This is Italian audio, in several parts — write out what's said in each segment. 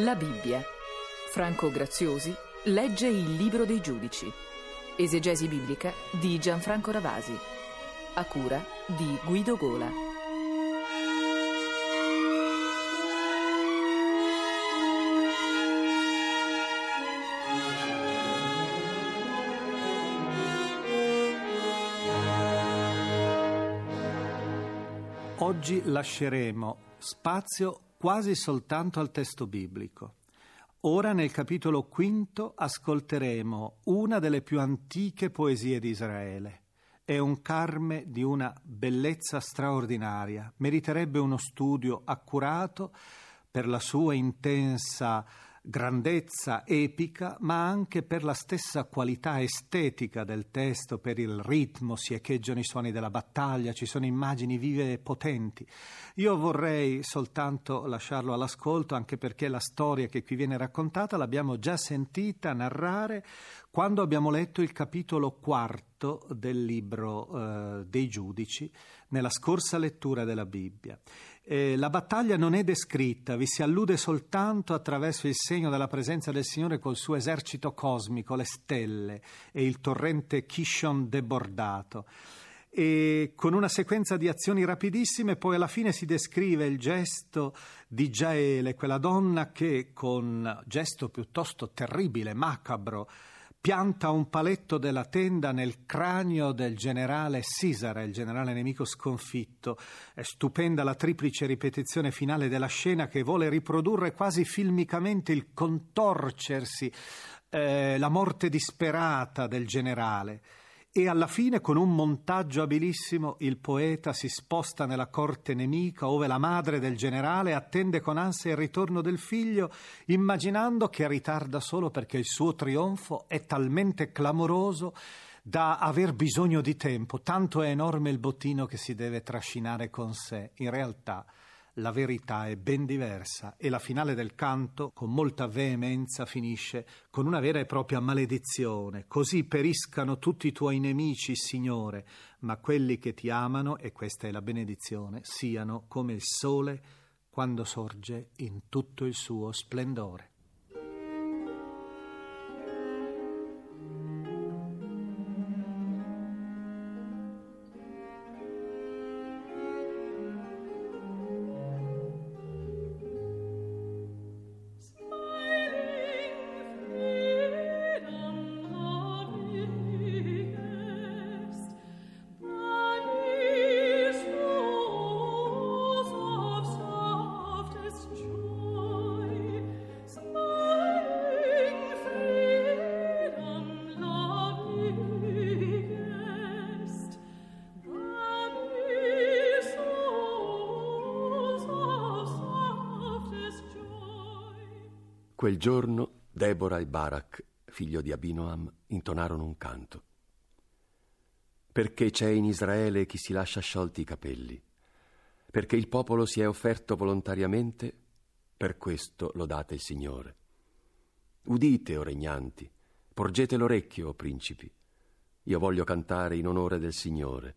La Bibbia. Franco Graziosi legge il Libro dei Giudici. Esegesi biblica di Gianfranco Ravasi. A cura di Guido Gola. Oggi lasceremo spazio quasi soltanto al testo biblico. Ora nel capitolo quinto ascolteremo una delle più antiche poesie di Israele. È un carme di una bellezza straordinaria, meriterebbe uno studio accurato per la sua intensa grandezza epica, ma anche per la stessa qualità estetica del testo, per il ritmo, si echeggiano i suoni della battaglia, ci sono immagini vive e potenti. Io vorrei soltanto lasciarlo all'ascolto, anche perché la storia che qui viene raccontata l'abbiamo già sentita narrare quando abbiamo letto il capitolo quarto del libro eh, dei giudici, nella scorsa lettura della Bibbia. Eh, la battaglia non è descritta, vi si allude soltanto attraverso il segno della presenza del Signore col suo esercito cosmico, le stelle e il torrente Kishon debordato. E con una sequenza di azioni rapidissime, poi alla fine si descrive il gesto di Jaele, quella donna che con gesto piuttosto terribile, macabro, pianta un paletto della tenda nel cranio del generale Sisara, il generale nemico sconfitto. È stupenda la triplice ripetizione finale della scena che vuole riprodurre quasi filmicamente il contorcersi, eh, la morte disperata del generale. E alla fine, con un montaggio abilissimo, il poeta si sposta nella corte nemica, ove la madre del generale attende con ansia il ritorno del figlio, immaginando che ritarda solo perché il suo trionfo è talmente clamoroso da aver bisogno di tempo, tanto è enorme il bottino che si deve trascinare con sé. In realtà la verità è ben diversa e la finale del canto, con molta veemenza, finisce con una vera e propria maledizione. Così periscano tutti i tuoi nemici, Signore, ma quelli che ti amano, e questa è la benedizione, siano come il sole quando sorge in tutto il suo splendore. Quel giorno Deborah e Barak, figlio di Abinoam, intonarono un canto. Perché c'è in Israele chi si lascia sciolti i capelli, perché il popolo si è offerto volontariamente, per questo lodate il Signore. Udite, o regnanti, porgete l'orecchio, o principi. Io voglio cantare in onore del Signore,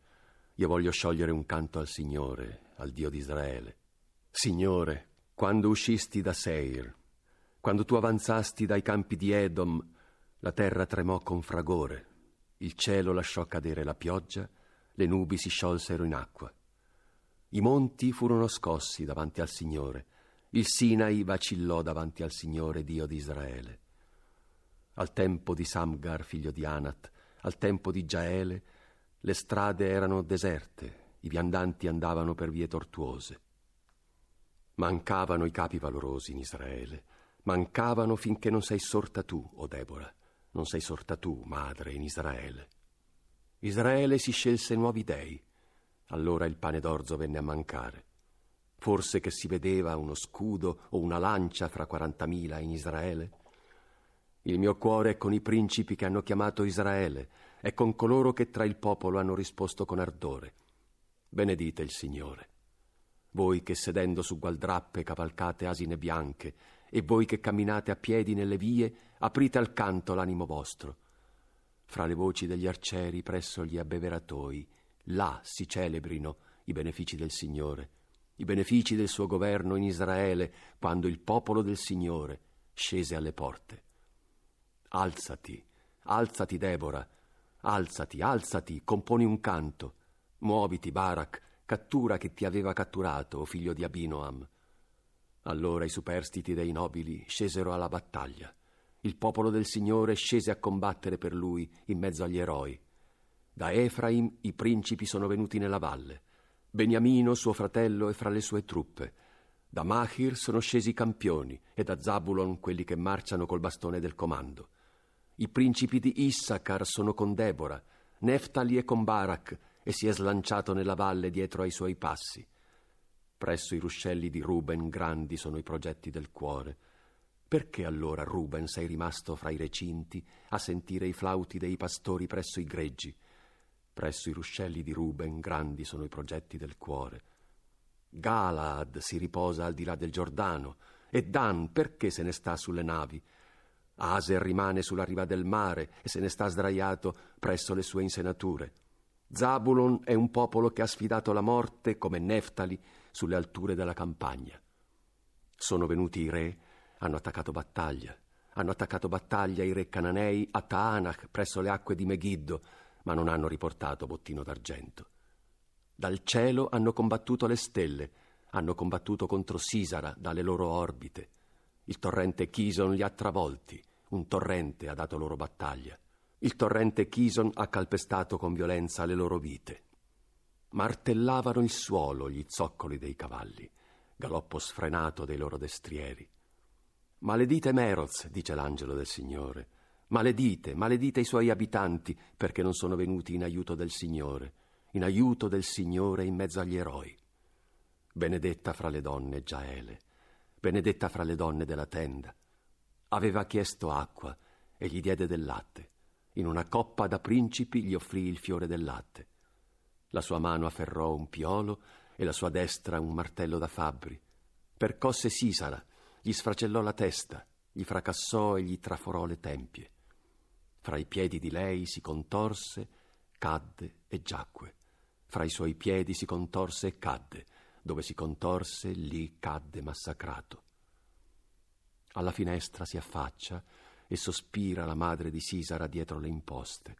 io voglio sciogliere un canto al Signore, al Dio di Israele. Signore, quando uscisti da Seir, quando tu avanzasti dai campi di Edom, la terra tremò con fragore, il cielo lasciò cadere la pioggia, le nubi si sciolsero in acqua. I monti furono scossi davanti al Signore, il Sinai vacillò davanti al Signore Dio di Israele. Al tempo di Samgar, figlio di Anat, al tempo di Giaele, le strade erano deserte, i viandanti andavano per vie tortuose. Mancavano i capi valorosi in Israele, mancavano finché non sei sorta tu, o Debora, non sei sorta tu, madre, in Israele. Israele si scelse nuovi dei, allora il pane d'orzo venne a mancare. Forse che si vedeva uno scudo o una lancia fra quarantamila in Israele? Il mio cuore è con i principi che hanno chiamato Israele, è con coloro che tra il popolo hanno risposto con ardore. Benedite il Signore. Voi che sedendo su gualdrappe cavalcate asine bianche, e voi che camminate a piedi nelle vie, aprite al canto l'animo vostro. Fra le voci degli arcieri presso gli abbeveratoi, là si celebrino i benefici del Signore, i benefici del suo governo in Israele, quando il popolo del Signore scese alle porte. Alzati, alzati, Debora, alzati, alzati, componi un canto. Muoviti, Barak, cattura che ti aveva catturato, o figlio di Abinoam. Allora i superstiti dei nobili scesero alla battaglia. Il popolo del Signore scese a combattere per lui in mezzo agli eroi. Da Efraim i principi sono venuti nella valle. Beniamino, suo fratello, è fra le sue truppe. Da Machir sono scesi i campioni e da Zabulon quelli che marciano col bastone del comando. I principi di Issachar sono con Debora, Neftali è con Barak e si è slanciato nella valle dietro ai suoi passi. Presso i ruscelli di Ruben grandi sono i progetti del cuore. Perché allora, Ruben, sei rimasto fra i recinti a sentire i flauti dei pastori presso i greggi? Presso i ruscelli di Ruben grandi sono i progetti del cuore. Galaad si riposa al di là del Giordano, e Dan perché se ne sta sulle navi? Aser rimane sulla riva del mare e se ne sta sdraiato presso le sue insenature. Zabulon è un popolo che ha sfidato la morte come Neftali sulle alture della campagna. Sono venuti i re, hanno attaccato battaglia. Hanno attaccato battaglia i re cananei a Taanach presso le acque di Megiddo, ma non hanno riportato bottino d'argento. Dal cielo hanno combattuto le stelle, hanno combattuto contro Sisara dalle loro orbite. Il torrente Chison li ha travolti, un torrente ha dato loro battaglia. Il torrente Chison ha calpestato con violenza le loro vite martellavano il suolo gli zoccoli dei cavalli, galoppo sfrenato dei loro destrieri. Maledite Meroz, dice l'angelo del Signore. Maledite, maledite i suoi abitanti, perché non sono venuti in aiuto del Signore, in aiuto del Signore in mezzo agli eroi. Benedetta fra le donne Giaele, benedetta fra le donne della tenda. Aveva chiesto acqua e gli diede del latte. In una coppa da principi gli offrì il fiore del latte. La sua mano afferrò un piolo e la sua destra un martello da fabbri. Percosse Sisara, gli sfracellò la testa, gli fracassò e gli traforò le tempie. Fra i piedi di lei si contorse, cadde e giacque. Fra i suoi piedi si contorse e cadde. Dove si contorse, lì cadde massacrato. Alla finestra si affaccia e sospira la madre di Sisara dietro le imposte.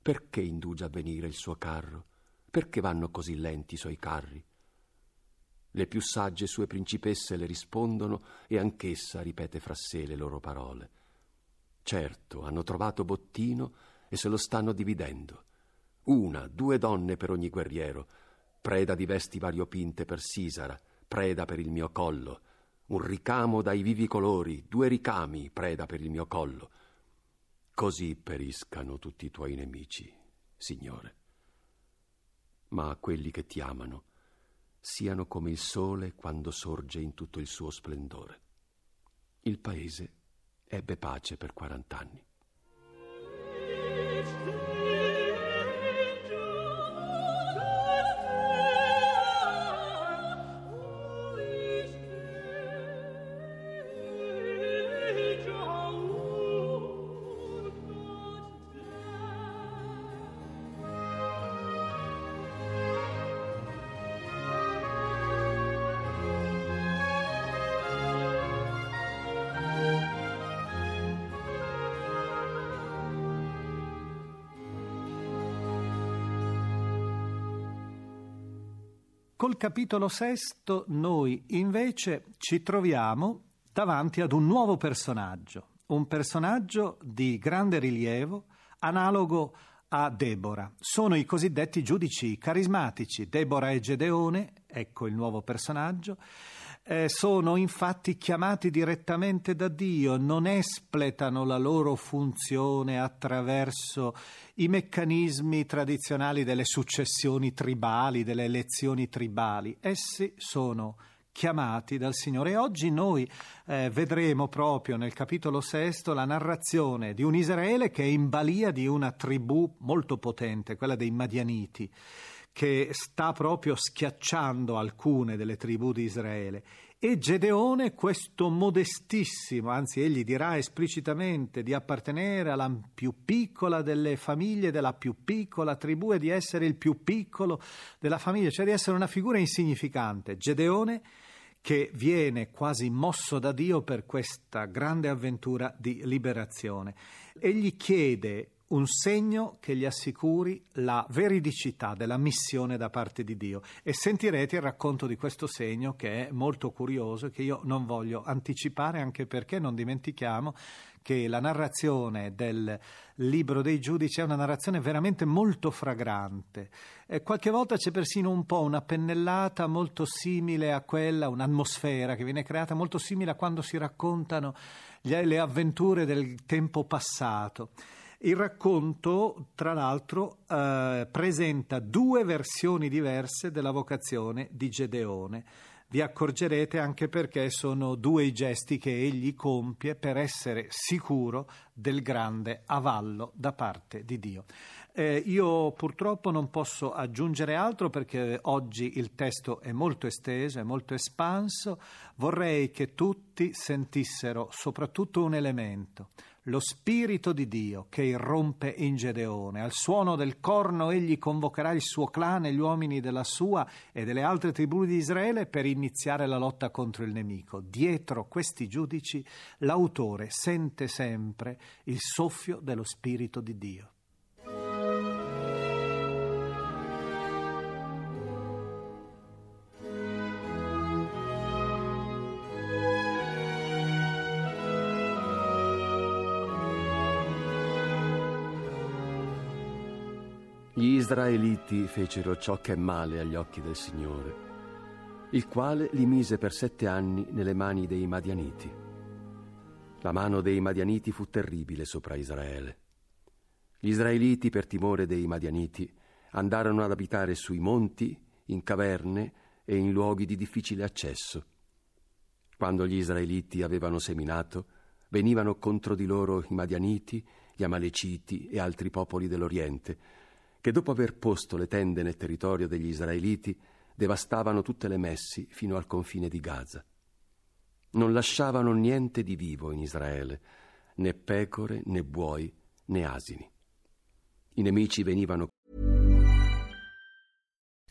Perché indugia a venire il suo carro? Perché vanno così lenti i suoi carri? Le più sagge sue principesse le rispondono e anch'essa ripete fra sé le loro parole. Certo, hanno trovato bottino e se lo stanno dividendo. Una, due donne per ogni guerriero, preda di vesti variopinte per Sisara, preda per il mio collo, un ricamo dai vivi colori, due ricami, preda per il mio collo. Così periscano tutti i tuoi nemici, Signore ma quelli che ti amano siano come il sole quando sorge in tutto il suo splendore. il paese ebbe pace per quarant'anni. Col capitolo sesto noi invece ci troviamo davanti ad un nuovo personaggio, un personaggio di grande rilievo, analogo a Debora. Sono i cosiddetti giudici carismatici, Debora e Gedeone, ecco il nuovo personaggio, eh, sono infatti chiamati direttamente da Dio, non espletano la loro funzione attraverso i meccanismi tradizionali delle successioni tribali, delle elezioni tribali. Essi sono chiamati dal Signore. E oggi noi eh, vedremo proprio nel capitolo sesto la narrazione di un Israele che è in balia di una tribù molto potente, quella dei Madianiti che sta proprio schiacciando alcune delle tribù di Israele. E Gedeone, questo modestissimo, anzi egli dirà esplicitamente di appartenere alla più piccola delle famiglie della più piccola tribù e di essere il più piccolo della famiglia, cioè di essere una figura insignificante. Gedeone che viene quasi mosso da Dio per questa grande avventura di liberazione. Egli chiede un segno che gli assicuri la veridicità della missione da parte di Dio e sentirete il racconto di questo segno che è molto curioso e che io non voglio anticipare anche perché non dimentichiamo che la narrazione del libro dei giudici è una narrazione veramente molto fragrante. E qualche volta c'è persino un po' una pennellata molto simile a quella, un'atmosfera che viene creata molto simile a quando si raccontano le avventure del tempo passato. Il racconto, tra l'altro, eh, presenta due versioni diverse della vocazione di Gedeone. Vi accorgerete anche perché sono due i gesti che egli compie per essere sicuro del grande avallo da parte di Dio. Eh, io purtroppo non posso aggiungere altro perché oggi il testo è molto esteso, è molto espanso. Vorrei che tutti sentissero soprattutto un elemento lo Spirito di Dio che irrompe in Gedeone. Al suono del corno egli convocherà il suo clan e gli uomini della sua e delle altre tribù di Israele per iniziare la lotta contro il nemico. Dietro questi giudici l'autore sente sempre il soffio dello Spirito di Dio. Israeliti fecero ciò che è male agli occhi del Signore, il quale li mise per sette anni nelle mani dei Madianiti. La mano dei Madianiti fu terribile sopra Israele. Gli israeliti, per timore dei Madianiti, andarono ad abitare sui monti, in caverne e in luoghi di difficile accesso. Quando gli israeliti avevano seminato, venivano contro di loro i Madianiti, gli Amaleciti e altri popoli dell'Oriente, che dopo aver posto le tende nel territorio degli israeliti, devastavano tutte le messi fino al confine di Gaza. Non lasciavano niente di vivo in Israele, né pecore, né buoi, né asini. I nemici venivano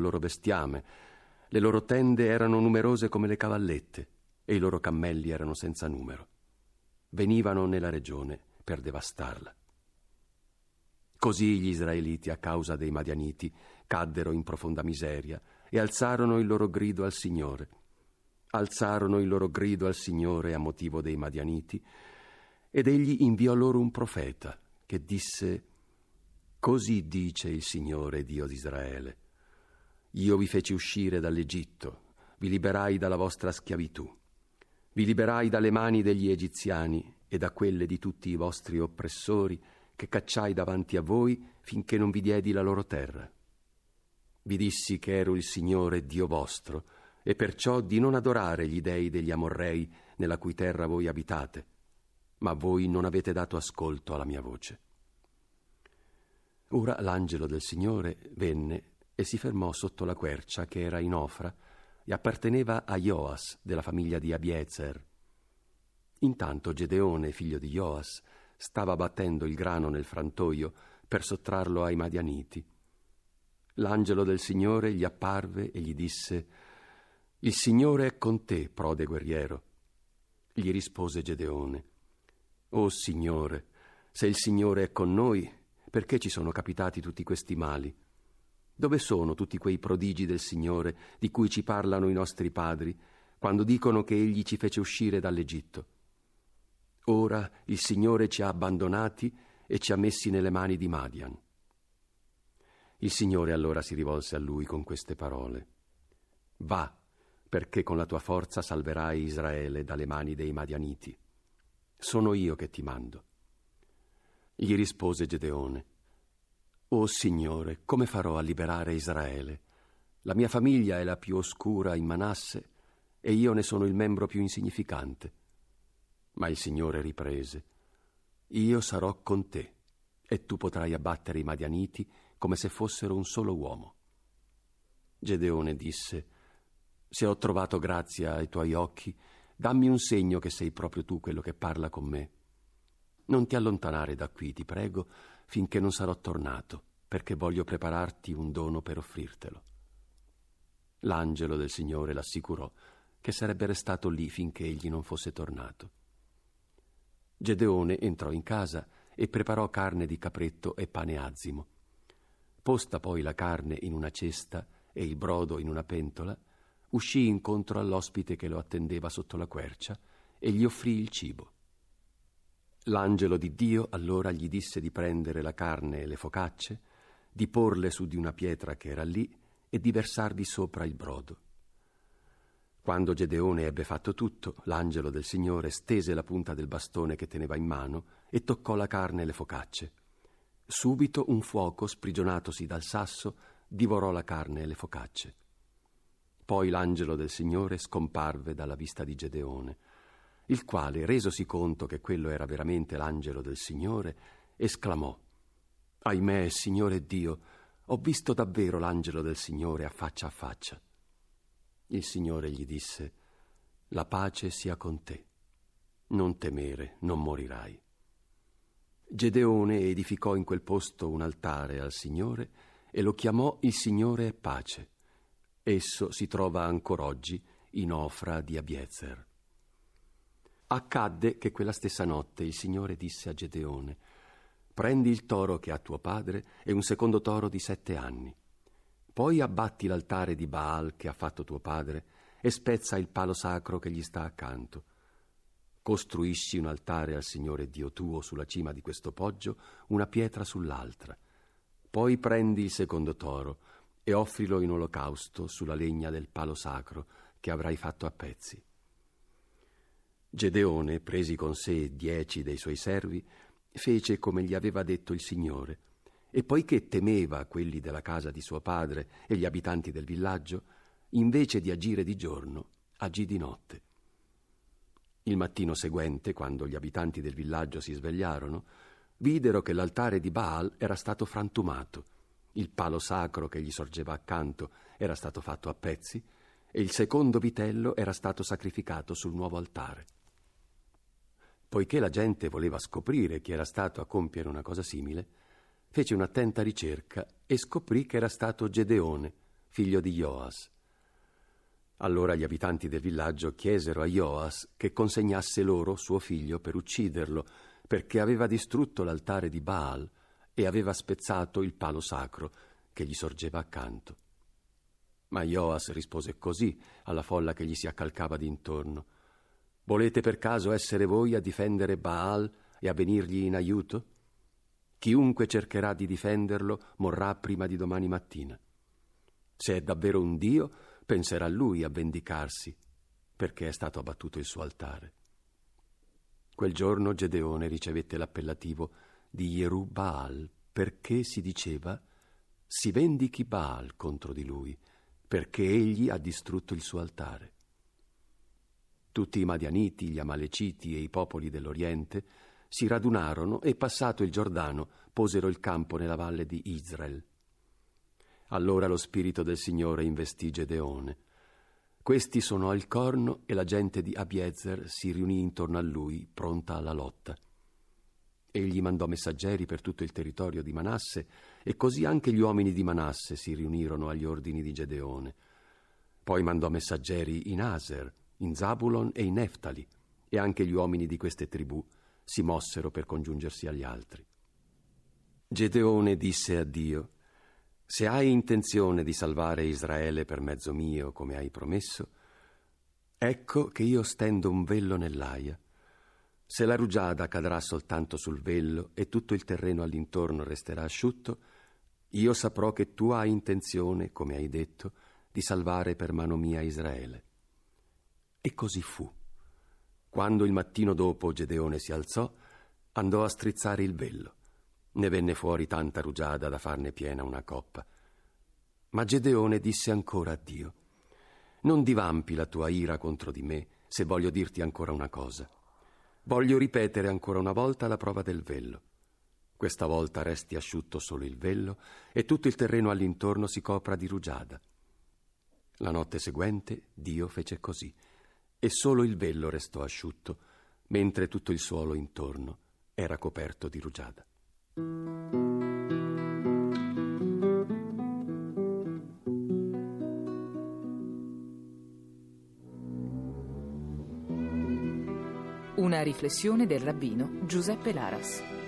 Col loro bestiame, le loro tende erano numerose come le cavallette e i loro cammelli erano senza numero. Venivano nella regione per devastarla. Così gli israeliti, a causa dei Madianiti, caddero in profonda miseria e alzarono il loro grido al Signore. Alzarono il loro grido al Signore a motivo dei Madianiti, ed egli inviò loro un profeta che disse: Così dice il Signore Dio di Israele: Io vi feci uscire dall'Egitto, vi liberai dalla vostra schiavitù, vi liberai dalle mani degli egiziani e da quelle di tutti i vostri oppressori che cacciai davanti a voi finché non vi diedi la loro terra. Vi dissi che ero il Signore Dio vostro, e perciò di non adorare gli dei degli Amorrei nella cui terra voi abitate, ma voi non avete dato ascolto alla mia voce. Ora l'angelo del Signore venne e si fermò sotto la quercia che era in Ofra e apparteneva a Joas della famiglia di Abiezer. Intanto Gedeone, figlio di Joas, stava battendo il grano nel frantoio per sottrarlo ai Madianiti L'angelo del Signore gli apparve e gli disse Il Signore è con te, prode guerriero. Gli rispose Gedeone O Signore, se il Signore è con noi, perché ci sono capitati tutti questi mali? Dove sono tutti quei prodigi del Signore di cui ci parlano i nostri padri, quando dicono che Egli ci fece uscire dall'Egitto? Ora il Signore ci ha abbandonati e ci ha messi nelle mani di Madian. Il Signore allora si rivolse a lui con queste parole. Va, perché con la tua forza salverai Israele dalle mani dei Madianiti. Sono io che ti mando. Gli rispose Gedeone. O Signore, come farò a liberare Israele? La mia famiglia è la più oscura in Manasse e io ne sono il membro più insignificante. Ma il Signore riprese. Io sarò con te e tu potrai abbattere i Madianiti come se fossero un solo uomo. Gedeone disse, Se ho trovato grazia ai tuoi occhi, dammi un segno che sei proprio tu quello che parla con me. Non ti allontanare da qui, ti prego, finché non sarò tornato, perché voglio prepararti un dono per offrirtelo. L'angelo del Signore l'assicurò che sarebbe restato lì finché egli non fosse tornato. Gedeone entrò in casa e preparò carne di capretto e pane azimo Posta poi la carne in una cesta e il brodo in una pentola, uscì incontro all'ospite che lo attendeva sotto la quercia e gli offrì il cibo. L'angelo di Dio allora gli disse di prendere la carne e le focacce, di porle su di una pietra che era lì e di versarvi sopra il brodo. Quando Gedeone ebbe fatto tutto, l'angelo del Signore stese la punta del bastone che teneva in mano e toccò la carne e le focacce. Subito un fuoco, sprigionatosi dal sasso, divorò la carne e le focacce. Poi l'angelo del Signore scomparve dalla vista di Gedeone, il quale, resosi conto che quello era veramente l'angelo del Signore, esclamò Ahimè, Signore Dio, ho visto davvero l'angelo del Signore a faccia a faccia. Il Signore gli disse La pace sia con te. Non temere, non morirai. Gedeone edificò in quel posto un altare al Signore e lo chiamò il Signore pace. Esso si trova ancora oggi in Ofra di Abiezer. Accadde che quella stessa notte il Signore disse a Gedeone Prendi il toro che ha tuo padre e un secondo toro di sette anni. Poi abbatti l'altare di Baal che ha fatto tuo padre e spezza il palo sacro che gli sta accanto Costruisci un altare al Signore Dio tuo sulla cima di questo poggio, una pietra sull'altra. Poi prendi il secondo toro e offrilo in olocausto sulla legna del palo sacro che avrai fatto a pezzi. Gedeone, presi con sé dieci dei suoi servi, fece come gli aveva detto il Signore, e poiché temeva quelli della casa di suo padre e gli abitanti del villaggio, invece di agire di giorno, agì di notte. Il mattino seguente, quando gli abitanti del villaggio si svegliarono, videro che l'altare di Baal era stato frantumato Il palo sacro che gli sorgeva accanto era stato fatto a pezzi e il secondo vitello era stato sacrificato sul nuovo altare. Poiché la gente voleva scoprire chi era stato a compiere una cosa simile, fece un'attenta ricerca e scoprì che era stato Gedeone, figlio di Joas. Allora gli abitanti del villaggio chiesero a Joas che consegnasse loro suo figlio per ucciderlo, perché aveva distrutto l'altare di Baal e aveva spezzato il palo sacro che gli sorgeva accanto. Ma Joas rispose così alla folla che gli si accalcava d'intorno. Volete per caso essere voi a difendere Baal e a venirgli in aiuto? Chiunque cercherà di difenderlo morrà prima di domani mattina. Se è davvero un Dio, penserà lui a vendicarsi, perché è stato abbattuto il suo altare. Quel giorno Gedeone ricevette l'appellativo di Jeru perché si diceva si vendichi Baal contro di lui, perché egli ha distrutto il suo altare. Tutti i Madianiti, gli Amaleciti e i popoli dell'Oriente si radunarono e, passato il Giordano, posero il campo nella valle di Israel. Allora lo spirito del Signore investì Gedeone. Questi suonò il corno e la gente di Abiezer si riunì intorno a lui, pronta alla lotta. Egli mandò messaggeri per tutto il territorio di Manasse e così anche gli uomini di Manasse si riunirono agli ordini di Gedeone. Poi mandò messaggeri in Aser, in Zabulon e in Neftali, e anche gli uomini di queste tribù si mossero per congiungersi agli altri. Gedeone disse a Dio, Se hai intenzione di salvare Israele per mezzo mio, come hai promesso, ecco che io stendo un vello nell'aia. Se la rugiada cadrà soltanto sul vello e tutto il terreno all'intorno resterà asciutto, io saprò che tu hai intenzione, come hai detto, di salvare per mano mia Israele. E così fu. Quando il mattino dopo Gedeone si alzò, andò a strizzare il vello. Ne venne fuori tanta rugiada da farne piena una coppa. Ma Gedeone disse ancora a Dio, Non divampi la tua ira contro di me, se voglio dirti ancora una cosa. Voglio ripetere ancora una volta la prova del vello. Questa volta resti asciutto solo il vello e tutto il terreno all'intorno si copra di rugiada. La notte seguente Dio fece così e solo il vello restò asciutto, mentre tutto il suolo intorno era coperto di rugiada. Una riflessione del rabbino Giuseppe Laras.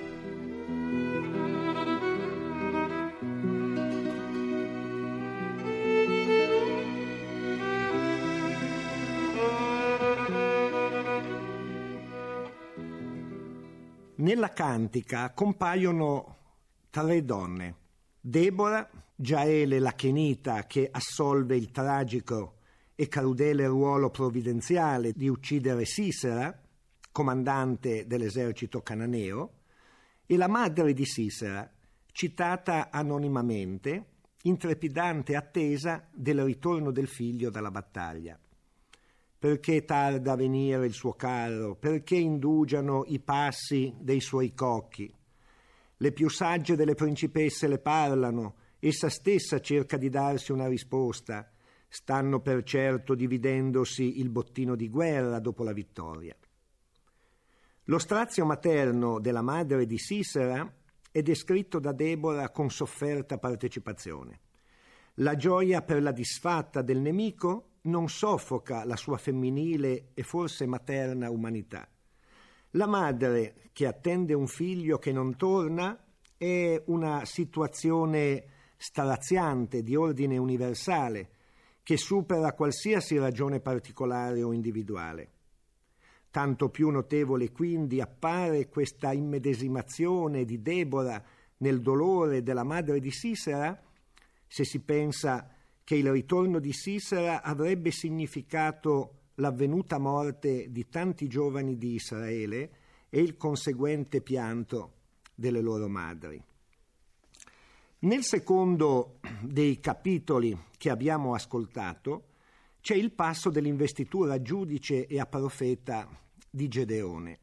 Nella cantica compaiono tre donne. Debora, Giaele la Chenita che assolve il tragico e crudele ruolo provvidenziale di uccidere Sisera, comandante dell'esercito cananeo, e la madre di Sisera, citata anonimamente, in trepidante attesa del ritorno del figlio dalla battaglia. Perché tarda a venire il suo carro? Perché indugiano i passi dei suoi cocchi? Le più sagge delle principesse le parlano, essa stessa cerca di darsi una risposta. Stanno per certo dividendosi il bottino di guerra dopo la vittoria. Lo strazio materno della madre di Sisera è descritto da Debora con sofferta partecipazione. La gioia per la disfatta del nemico non soffoca la sua femminile e forse materna umanità. La madre che attende un figlio che non torna è una situazione straziante di ordine universale che supera qualsiasi ragione particolare o individuale. Tanto più notevole quindi appare questa immedesimazione di Debora nel dolore della madre di Sisera se si pensa che il ritorno di Sisera avrebbe significato l'avvenuta morte di tanti giovani di Israele e il conseguente pianto delle loro madri. Nel secondo dei capitoli che abbiamo ascoltato c'è il passo dell'investitura a giudice e a profeta di Gedeone.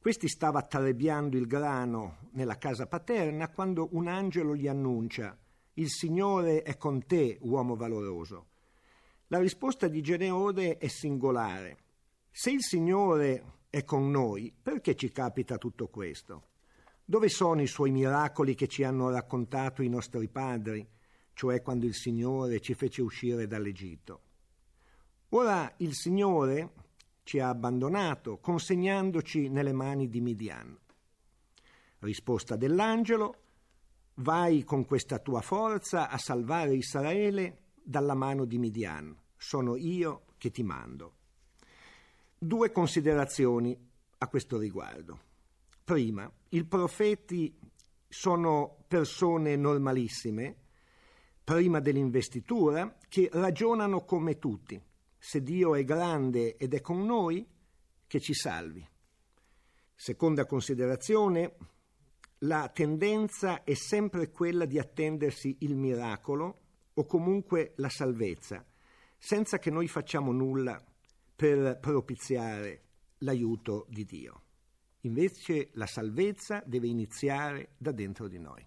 Questi stava trebbiando il grano nella casa paterna quando un angelo gli annuncia Il Signore è con te, uomo valoroso. La risposta di Gedeone è singolare. Se il Signore è con noi, perché ci capita tutto questo? Dove sono i suoi miracoli che ci hanno raccontato i nostri padri, cioè quando il Signore ci fece uscire dall'Egitto? Ora il Signore ci ha abbandonato, consegnandoci nelle mani di Midian. Risposta dell'angelo, vai con questa tua forza a salvare Israele dalla mano di Midian. Sono io che ti mando. Due considerazioni a questo riguardo. Prima, i profeti sono persone normalissime, prima dell'investitura, che ragionano come tutti. Se Dio è grande ed è con noi, che ci salvi. Seconda considerazione, la tendenza è sempre quella di attendersi il miracolo o comunque la salvezza, senza che noi facciamo nulla per propiziare l'aiuto di Dio. Invece la salvezza deve iniziare da dentro di noi.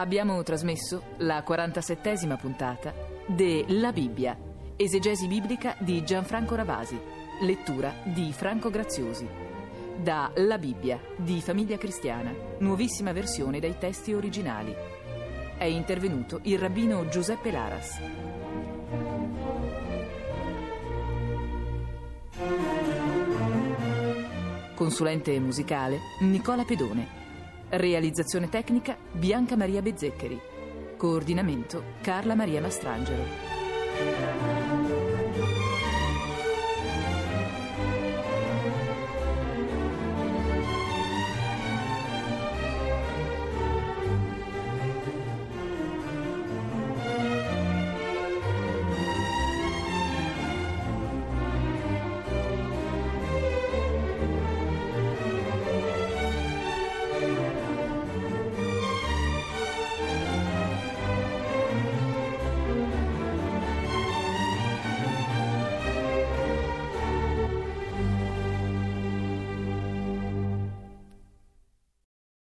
Abbiamo trasmesso la 47esima puntata de La Bibbia, esegesi biblica di Gianfranco Ravasi, lettura di Franco Graziosi. Da La Bibbia di Famiglia Cristiana, nuovissima versione dai testi originali. È intervenuto il rabbino Giuseppe Laras. Consulente musicale Nicola Pedone. Realizzazione tecnica Bianca Maria Bezzeccheri. Coordinamento Carla Maria Mastrangelo.